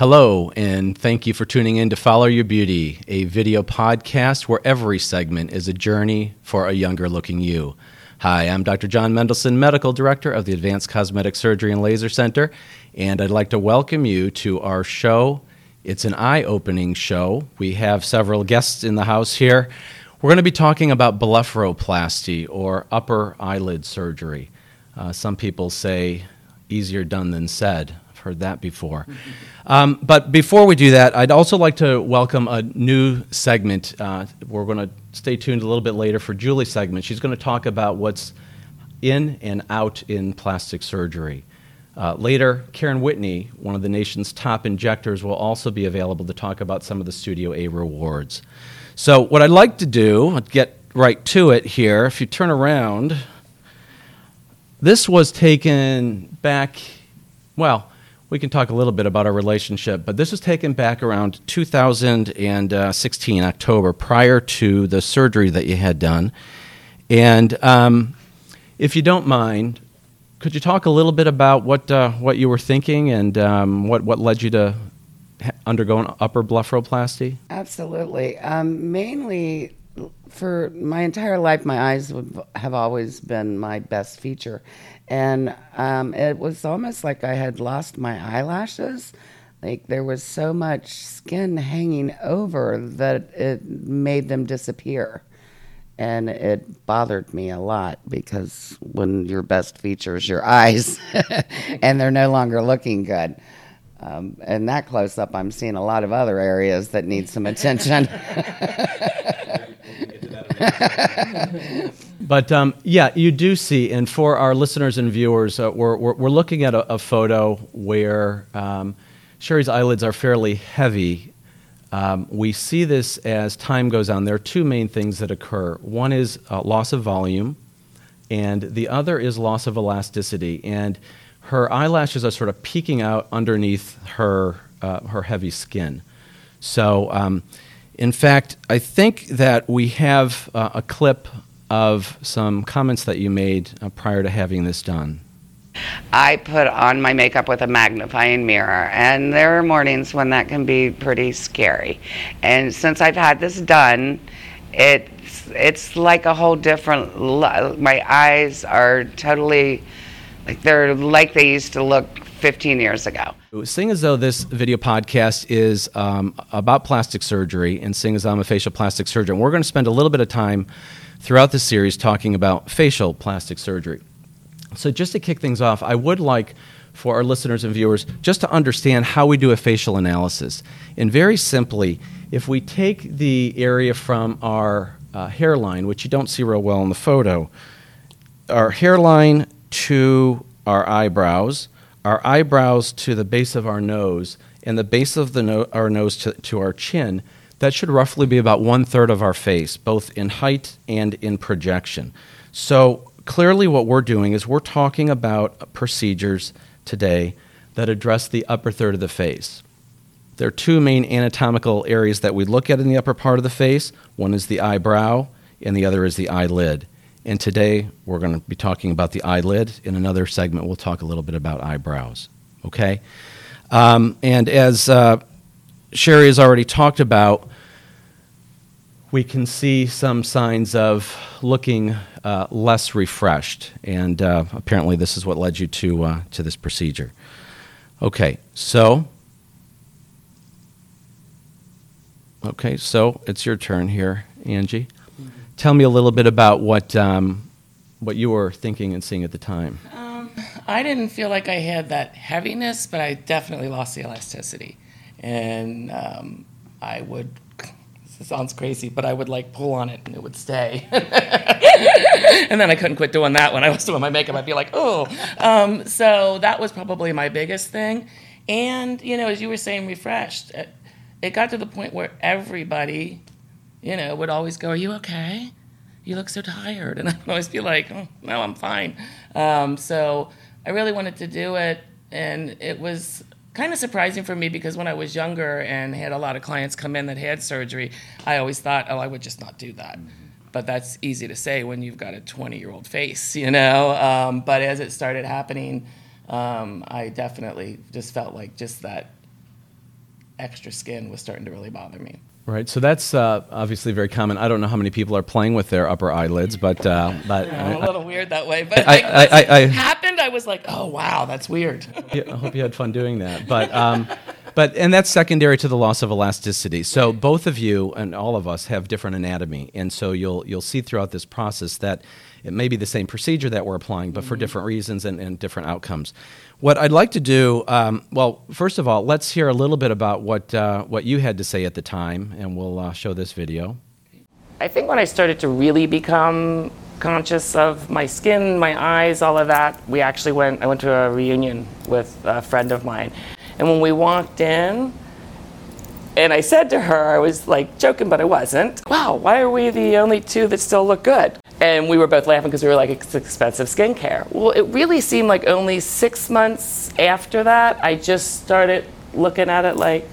Hello, and thank you for tuning in to Follow Your Beauty, a video podcast where every segment is a journey for a younger looking you. Hi, I'm Dr. Jon Mendelsohn, Medical Director of the Advanced Cosmetic Surgery and Laser Center, and I'd like to welcome you to our show. It's an eye opening show. We have several guests in the house here. We're going to be talking about blepharoplasty or upper eyelid surgery. Uh, some people say easier done than said I've heard that before. Um, but before we do that, I'd also like to welcome a new segment. Uh, we're going to stay tuned a little bit later for Julie's segment. She's going to talk about what's in and out in plastic surgery. Uh, later, Karen Whitney, one of the nation's top injectors, will also be available to talk about some of the Studio A rewards. So, what I'd like to do, I'd get right to it here. If you turn around, this was taken back, well, we can talk a little bit about our relationship, but this was taken back around 2016, October, prior to the surgery that you had done. And um, if you don't mind, could you talk a little bit about what, uh, what you were thinking and um, what, what led you to undergo an upper blepharoplasty? Absolutely. Um, mainly for my entire life, my eyes have always been my best feature and um, it was almost like I had lost my eyelashes. Like there was so much skin hanging over that it made them disappear. And it bothered me a lot because when your best feature is your eyes and they're no longer looking good. Um, and that close up, I'm seeing a lot of other areas that need some attention. but um, yeah, you do see, and for our listeners and viewers, uh, we're, we're, we're, looking at a, a photo where um, Sherry's eyelids are fairly heavy. Um, we see this as time goes on. There are two main things that occur one is uh, loss of volume, and the other is loss of elasticity. And her eyelashes are sort of peeking out underneath her, uh, her heavy skin. So, um, in fact, I think that we have uh, a clip of some comments that you made uh, prior to having this done. I put on my makeup with a magnifying mirror, and there are mornings when that can be pretty scary. And since I've had this done, it's it's like a whole different. My eyes are totally they're like they used to look 15 years ago. Seeing as though this video podcast is um, about plastic surgery, and seeing as I'm a facial plastic surgeon, we're going to spend a little bit of time throughout the series talking about facial plastic surgery. So, just to kick things off, I would like for our listeners and viewers just to understand how we do a facial analysis. And very simply, if we take the area from our uh, hairline, which you don't see real well in the photo, our hairline to our eyebrows, our eyebrows to the base of our nose, and the base of the no- our nose to, to our chin, that should roughly be about one third of our face, both in height and in projection. So clearly, what we're doing is we're talking about procedures today that address the upper third of the face. There are two main anatomical areas that we look at in the upper part of the face. One is the eyebrow, and the other is the eyelid. And today we're going to be talking about the eyelid. In another segment, we'll talk a little bit about eyebrows. Okay? Um, and as uh, Sherry has already talked about, we can see some signs of looking uh, less refreshed. And uh, apparently, this is what led you to, uh, to this procedure. Okay, so. Okay, so it's your turn here, Angie tell me a little bit about what um, what you were thinking and seeing at the time. Um, I didn't feel like I had that heaviness, but I definitely lost the elasticity, and um, I would. Sounds crazy, but I would like pull on it and it would stay. and then I couldn't quit doing that when I was doing my makeup. I'd be like, oh. So that was probably my biggest thing. And, you know, as you were saying, refreshed, it got to the point where everybody you know, would always go, Are you okay? You look so tired. And I would always be like, oh, No, I'm fine. Um, so I really wanted to do it. And it was kind of surprising for me because when I was younger and had a lot of clients come in that had surgery, I always thought, Oh, I would just not do that. but that's easy to say when you've got a 20 year old face, you know. Um, but as it started happening, um, I definitely just felt like just that extra skin was starting to really bother me. Right. So that's uh, obviously very common. I don't know how many people are playing with their upper eyelids, but uh, but I'm a little weird that way. But I- like, I- I- I- happened, I was like, oh wow, that's weird. Yeah, I hope you had fun doing that. But, um, but and that's secondary to the loss of elasticity. So both of you and all of us have different anatomy, and so you'll you'll see throughout this process that it may be the same procedure that we're applying, but for different reasons and, and different outcomes. What I'd like to do, um, well, first of all, let's hear a little bit about what uh, what you had to say at the time, and we'll uh, show this video. I think when I started to really become conscious of my skin, my eyes, all of that, we actually went, I went to a reunion with a friend of mine. And when we walked in, and I said to her, I was like joking, but I wasn't, wow, why are we the only two that still look good? And we were both laughing because we were like, it's expensive skincare. Well, it really seemed like only six months after that, I just started looking at it like,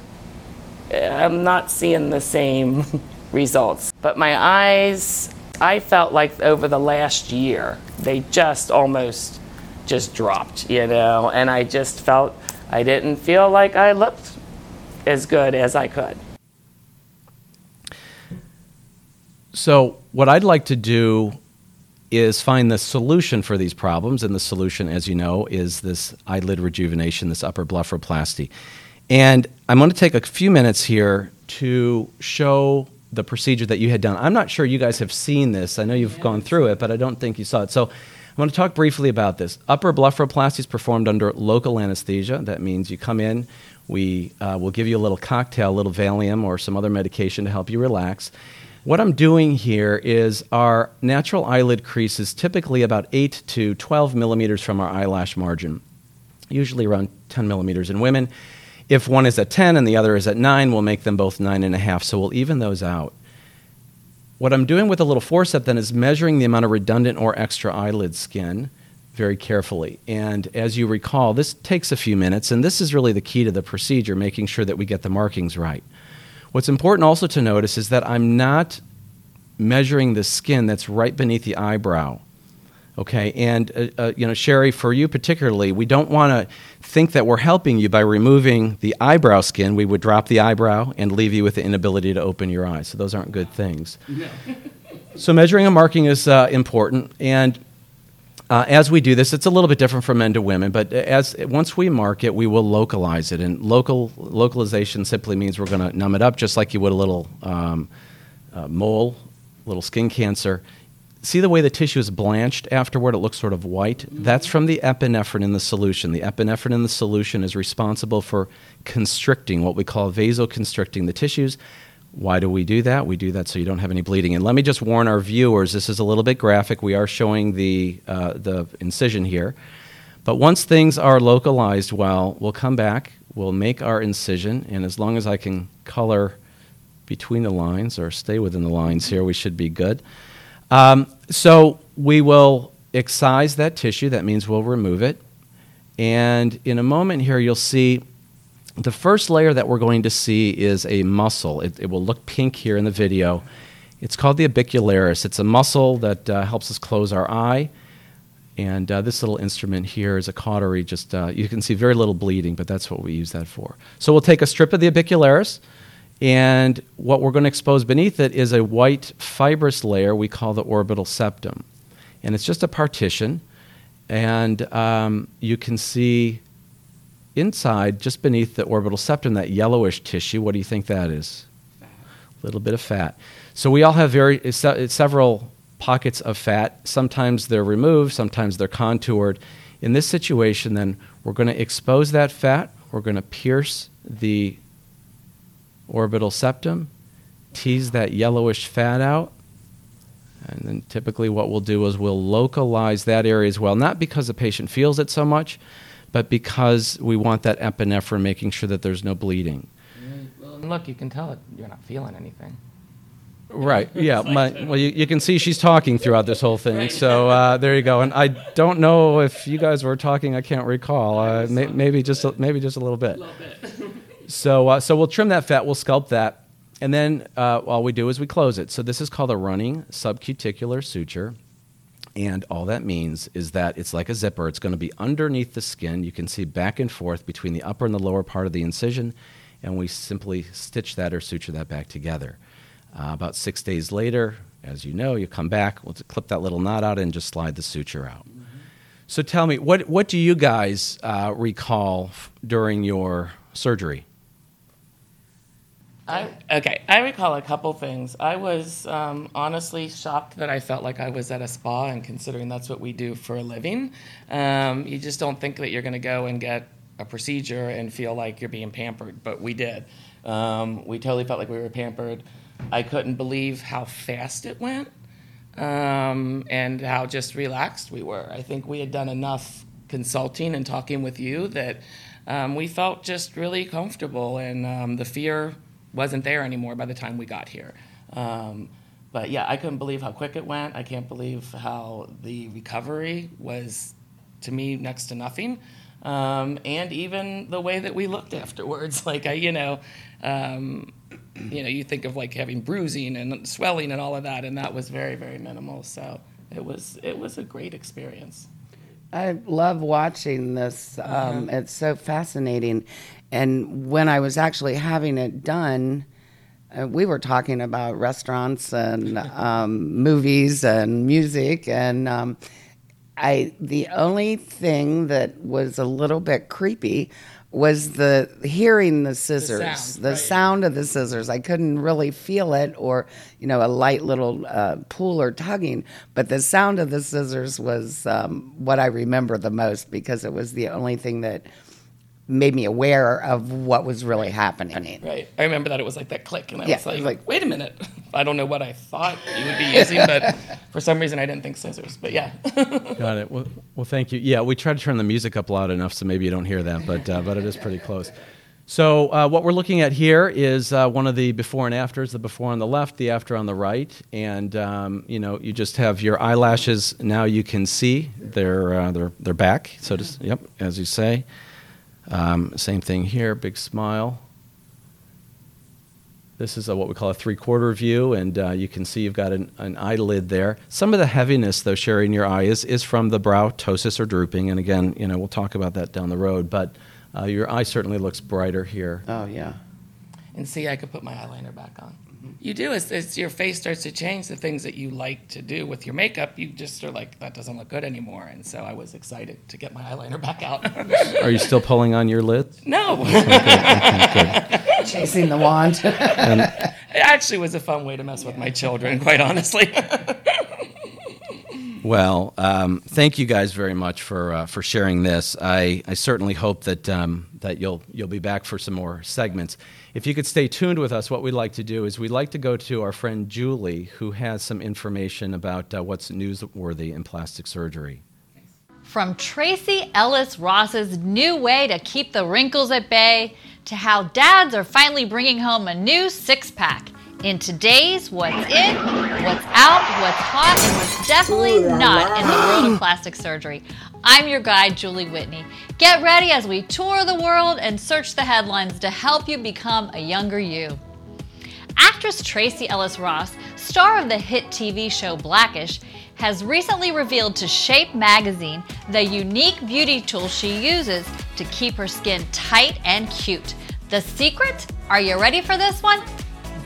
eh, I'm not seeing the same results. But my eyes, I felt like over the last year, they just almost just dropped, you know, and I just felt I didn't feel like I looked as good as I could. So, what I'd like to do is find the solution for these problems, and the solution, as you know, is this eyelid rejuvenation, this upper blepharoplasty. And I'm going to take a few minutes here to show the procedure that you had done. I'm not sure you guys have seen this. I know you've gone through it, but I don't think you saw it. So, want to talk briefly about this. Upper blepharoplasty is performed under local anesthesia. That means you come in, we uh, will give you a little cocktail, a little Valium or some other medication to help you relax. What I'm doing here is our natural eyelid crease is typically about 8 to 12 millimeters from our eyelash margin, usually around 10 millimeters in women. If one is at 10 and the other is at 9, we'll make them both 9.5, so we'll even those out. What I'm doing with a little forceps then is measuring the amount of redundant or extra eyelid skin very carefully. And as you recall, this takes a few minutes, and this is really the key to the procedure, making sure that we get the markings right. What's important also to notice is that I'm not measuring the skin that's right beneath the eyebrow. Okay, and uh, uh, you know, Sherry, for you particularly, we don't want to think that we're helping you by removing the eyebrow skin. We would drop the eyebrow and leave you with the inability to open your eyes. So those aren't good things. so measuring and marking is uh, important, and uh, as we do this, it's a little bit different from men to women. But as once we mark it, we will localize it, and local localization simply means we're going to numb it up, just like you would a little um, uh, mole, little skin cancer see the way the tissue is blanched afterward? It looks sort of white. That's from the epinephrine in the solution. The epinephrine in the solution is responsible for constricting, what we call vasoconstricting the tissues. Why do we do that? We do that so you don't have any bleeding. And let me just warn our viewers this is a little bit graphic. We are showing the, uh, the incision here. But once things are localized well, we'll come back, we'll make our incision, and as long as I can color between the lines or stay within the lines here, we should be good. Um, so we will excise that tissue. That means we'll remove it. And in a moment here, you'll see the first layer that we're going to see is a muscle. It, it will look pink here in the video. It's called the orbicularis. It's a muscle that uh, helps us close our eye. And uh, this little instrument here is a cautery. Just uh, you can see very little bleeding, but that's what we use that for. So we'll take a strip of the orbicularis. And what we're going to expose beneath it is a white fibrous layer we call the orbital septum. And it's just a partition. And um, you can see inside, just beneath the orbital septum, that yellowish tissue. What do you think that is? A little bit of fat. So we all have very se- several pockets of fat. Sometimes they're removed, sometimes they're contoured. In this situation, then, we're going to expose that fat. We're going to pierce the orbital septum, tease that yellowish fat out. And then typically, what we'll do is we'll localize that area as well, not because the patient feels it so much, but because we want that epinephrine, making sure that there's no bleeding. Well, look, you can tell it, you're not feeling anything. Right. Yeah. My, well, you, you can see she's talking throughout this whole thing. So uh, there you go. And I don't know if you guys were talking. I can't recall. Uh, may, maybe just a, maybe just a little bit. So uh, so we'll trim that fat. We'll sculpt that. and then uh, all we do is we close it. So this is called a running subcuticular suture. And all that means is that it's like a zipper. It's going to be underneath the skin. You can see back and forth between the upper and the lower part of the incision. And we simply stitch that or suture that back together. Uh, about six days later, as you know, you come back, we'll clip that little knot out and just slide the suture out. So tell me, what, what do you guys uh, recall f- during your surgery? I, okay, I recall a couple things. I was um, honestly shocked that I felt like I was at a spa, and considering that's what we do for a living, um, you just don't think that you're going to go and get a procedure and feel like you're being pampered, but we did. Um, we totally felt like we were pampered. I couldn't believe how fast it went um, and how just relaxed we were. I think we had done enough consulting and talking with you that um, we felt just really comfortable, and um, the fear wasn't there anymore by the time we got here. Um, but yeah, I couldn't believe how quick it went. I can't believe how the recovery was, to me, next to nothing. Um, and even the way that we looked afterwards. Like I, you know, um, you know, you think of like having bruising and swelling and all of that, and that was very, very minimal. So it was, it was a great experience. I love watching this. Um, uh-huh. It's so fascinating. And when I was actually having it done, uh, we were talking about restaurants and um, movies and music, and um, I the only thing that was a little bit creepy was the hearing the scissors, the sound, the right. sound of the scissors. I couldn't really feel it, or you know, a light little uh, pull or tugging, but the sound of the scissors was um, what I remember the most because it was the only thing that made me aware of what was really happening. Right. I remember that it was like that click, and I yeah, was, like, was like, wait a minute. I don't know what I thought you would be using, but for some reason I didn't think scissors. But yeah. Got it. Well, well, thank you. Yeah, we tried to turn the music up loud enough so maybe you don't hear that, but uh, but it is pretty close. So uh, what we're looking at here is uh, one of the before and afters. The before on the left, the after on the right, and um, you know you just have your eyelashes. Now you can see they're uh, they're they're back. So to, yep, as you say. Um, same thing here, big smile. This is a, what we call a three quarter view, and uh, you can see you've got an, an, eyelid there. Some of the heaviness, though, Sherry, in your eye is, is from the brow ptosis or drooping. And again, you know, we'll talk about that down the road, but uh, your eye certainly looks brighter here. Oh, yeah. And see, I could put my eyeliner back on you do as, as your face starts to change the things that you like to do with your makeup you just are like that doesn't look good anymore. And so i was excited to get my eyeliner back out. Are you still pulling on your lids? No. Okay, chasing the wand. And, it actually was a fun way to mess with my children quite honestly well, um, thank you guys very much for uh, for sharing this. I, I certainly hope that um, that you'll you'll be back for some more segments. If you could stay tuned with us, what we'd like to do is we'd like to go to our friend Julie, who has some information about uh, what's newsworthy in plastic surgery. From Tracee Ellis Ross's new way to keep the wrinkles at bay to how dads are finally bringing home a new six pack. In today's What's In, What's Out, What's Hot, and What's Definitely Not in the World of Plastic Surgery. I'm your guide, Julie Whitney. Get ready as we tour the world and search the headlines to help you become a younger you. Actress Tracee Ellis Ross, star of the hit TV show Blackish, has recently revealed to Shape magazine the unique beauty tool she uses to keep her skin tight and cute. The secret? Are you ready for this one?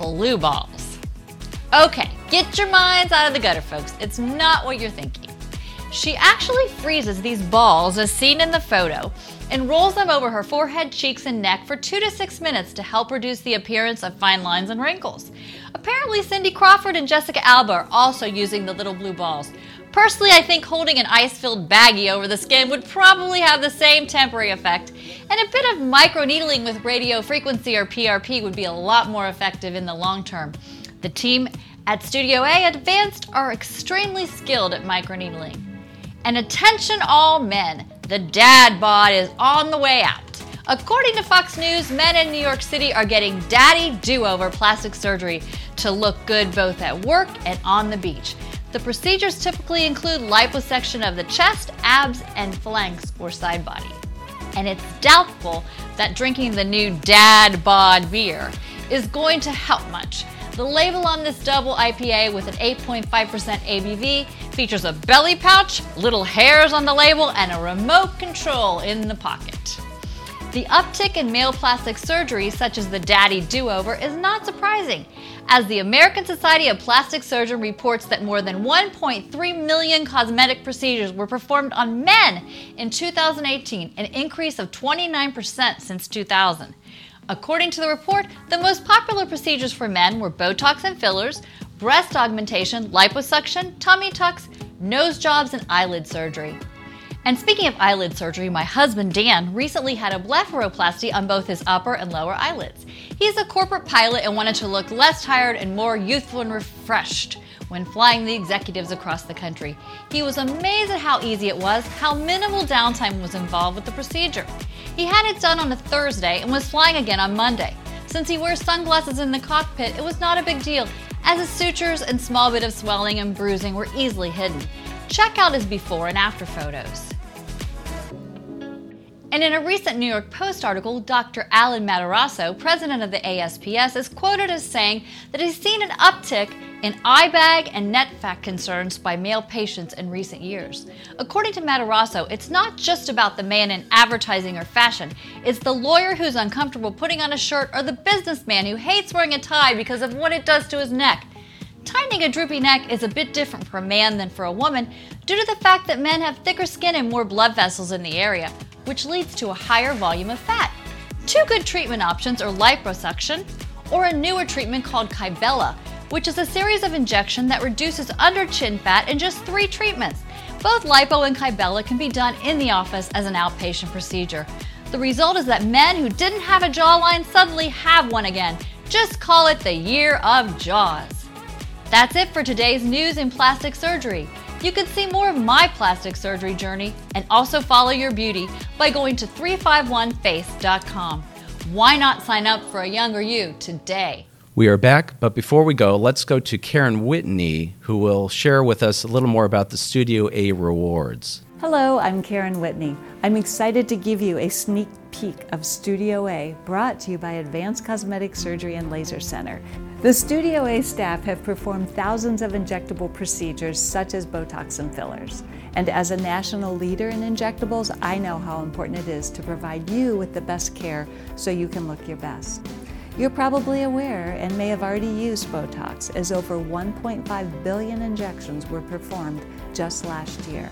Blue balls. Okay, get your minds out of the gutter, folks. It's not what you're thinking. She actually freezes these balls, as seen in the photo, and rolls them over her forehead, cheeks, and neck for two to six minutes to help reduce the appearance of fine lines and wrinkles. Apparently, Cindy Crawford and Jessica Alba are also using the little blue balls. Personally, I think holding an ice filled baggie over the skin would probably have the same temporary effect, and a bit of microneedling with radio frequency or PRP would be a lot more effective in the long term. The team at Studio A Advanced are extremely skilled at microneedling. And attention, all men, the dad bod is on the way out. According to Fox News, men in New York City are getting daddy do over plastic surgery to look good both at work and on the beach. The procedures typically include liposuction of the chest, abs, and flanks or side body. And it's doubtful that drinking the new dad bod beer is going to help much. The label on this double IPA with an 8.5% ABV features a belly pouch, little hairs on the label, and a remote control in the pocket. The uptick in male plastic surgery, such as the daddy do over, is not surprising, as the American Society of Plastic Surgeons reports that more than 1.3 million cosmetic procedures were performed on men in 2018, an increase of 29% since 2000. According to the report, the most popular procedures for men were Botox and fillers, breast augmentation, liposuction, tummy tucks, nose jobs, and eyelid surgery. And speaking of eyelid surgery, my husband Dan recently had a blepharoplasty on both his upper and lower eyelids. He's a corporate pilot and wanted to look less tired and more youthful and refreshed when flying the executives across the country. He was amazed at how easy it was, how minimal downtime was involved with the procedure. He had it done on a Thursday and was flying again on Monday. Since he wears sunglasses in the cockpit, it was not a big deal, as his sutures and small bit of swelling and bruising were easily hidden. Check out his before and after photos. And in a recent New York Post article, Dr. Alan Matarasso, president of the ASPS, is quoted as saying that he's seen an uptick in eye bag and net fat concerns by male patients in recent years. According to Matarazzo, it's not just about the man in advertising or fashion, it's the lawyer who's uncomfortable putting on a shirt or the businessman who hates wearing a tie because of what it does to his neck. Tightening a droopy neck is a bit different for a man than for a woman due to the fact that men have thicker skin and more blood vessels in the area which leads to a higher volume of fat. Two good treatment options are liposuction or a newer treatment called Kybella, which is a series of injections that reduces under chin fat in just three treatments. Both lipo and Kybella can be done in the office as an outpatient procedure. The result is that men who didn't have a jawline suddenly have one again. Just call it the year of jaws. That's it for today's news in plastic surgery. You can see more of my plastic surgery journey and also follow your beauty by going to 351face.com. Why not sign up for a younger you today? We are back, but before we go, let's go to Karen Whitney, who will share with us a little more about the Studio A rewards. Hello, I'm Karen Whitney. I'm excited to give you a sneak peek of Studio A brought to you by Advanced Cosmetic Surgery and Laser Center. The Studio A staff have performed thousands of injectable procedures such as Botox and fillers. And as a national leader in injectables, I know how important it is to provide you with the best care so you can look your best. You're probably aware and may have already used Botox, as over 1.5 billion injections were performed just last year.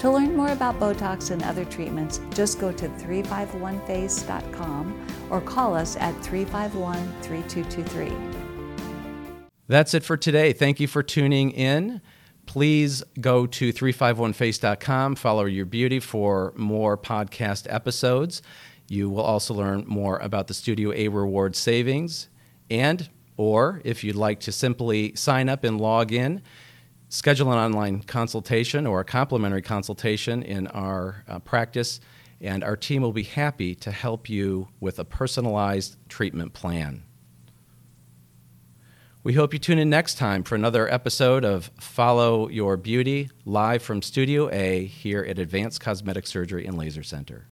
To learn more about Botox and other treatments, just go to 351face.com or call us at 351 3223. That's it for today. Thank you for tuning in. Please go to 351face.com, follow your beauty for more podcast episodes. You will also learn more about the Studio A reward savings and or if you'd like to simply sign up and log in, schedule an online consultation or a complimentary consultation in our uh, practice and our team will be happy to help you with a personalized treatment plan. We hope you tune in next time for another episode of Follow Your Beauty live from Studio A here at Advanced Cosmetic Surgery and Laser Center.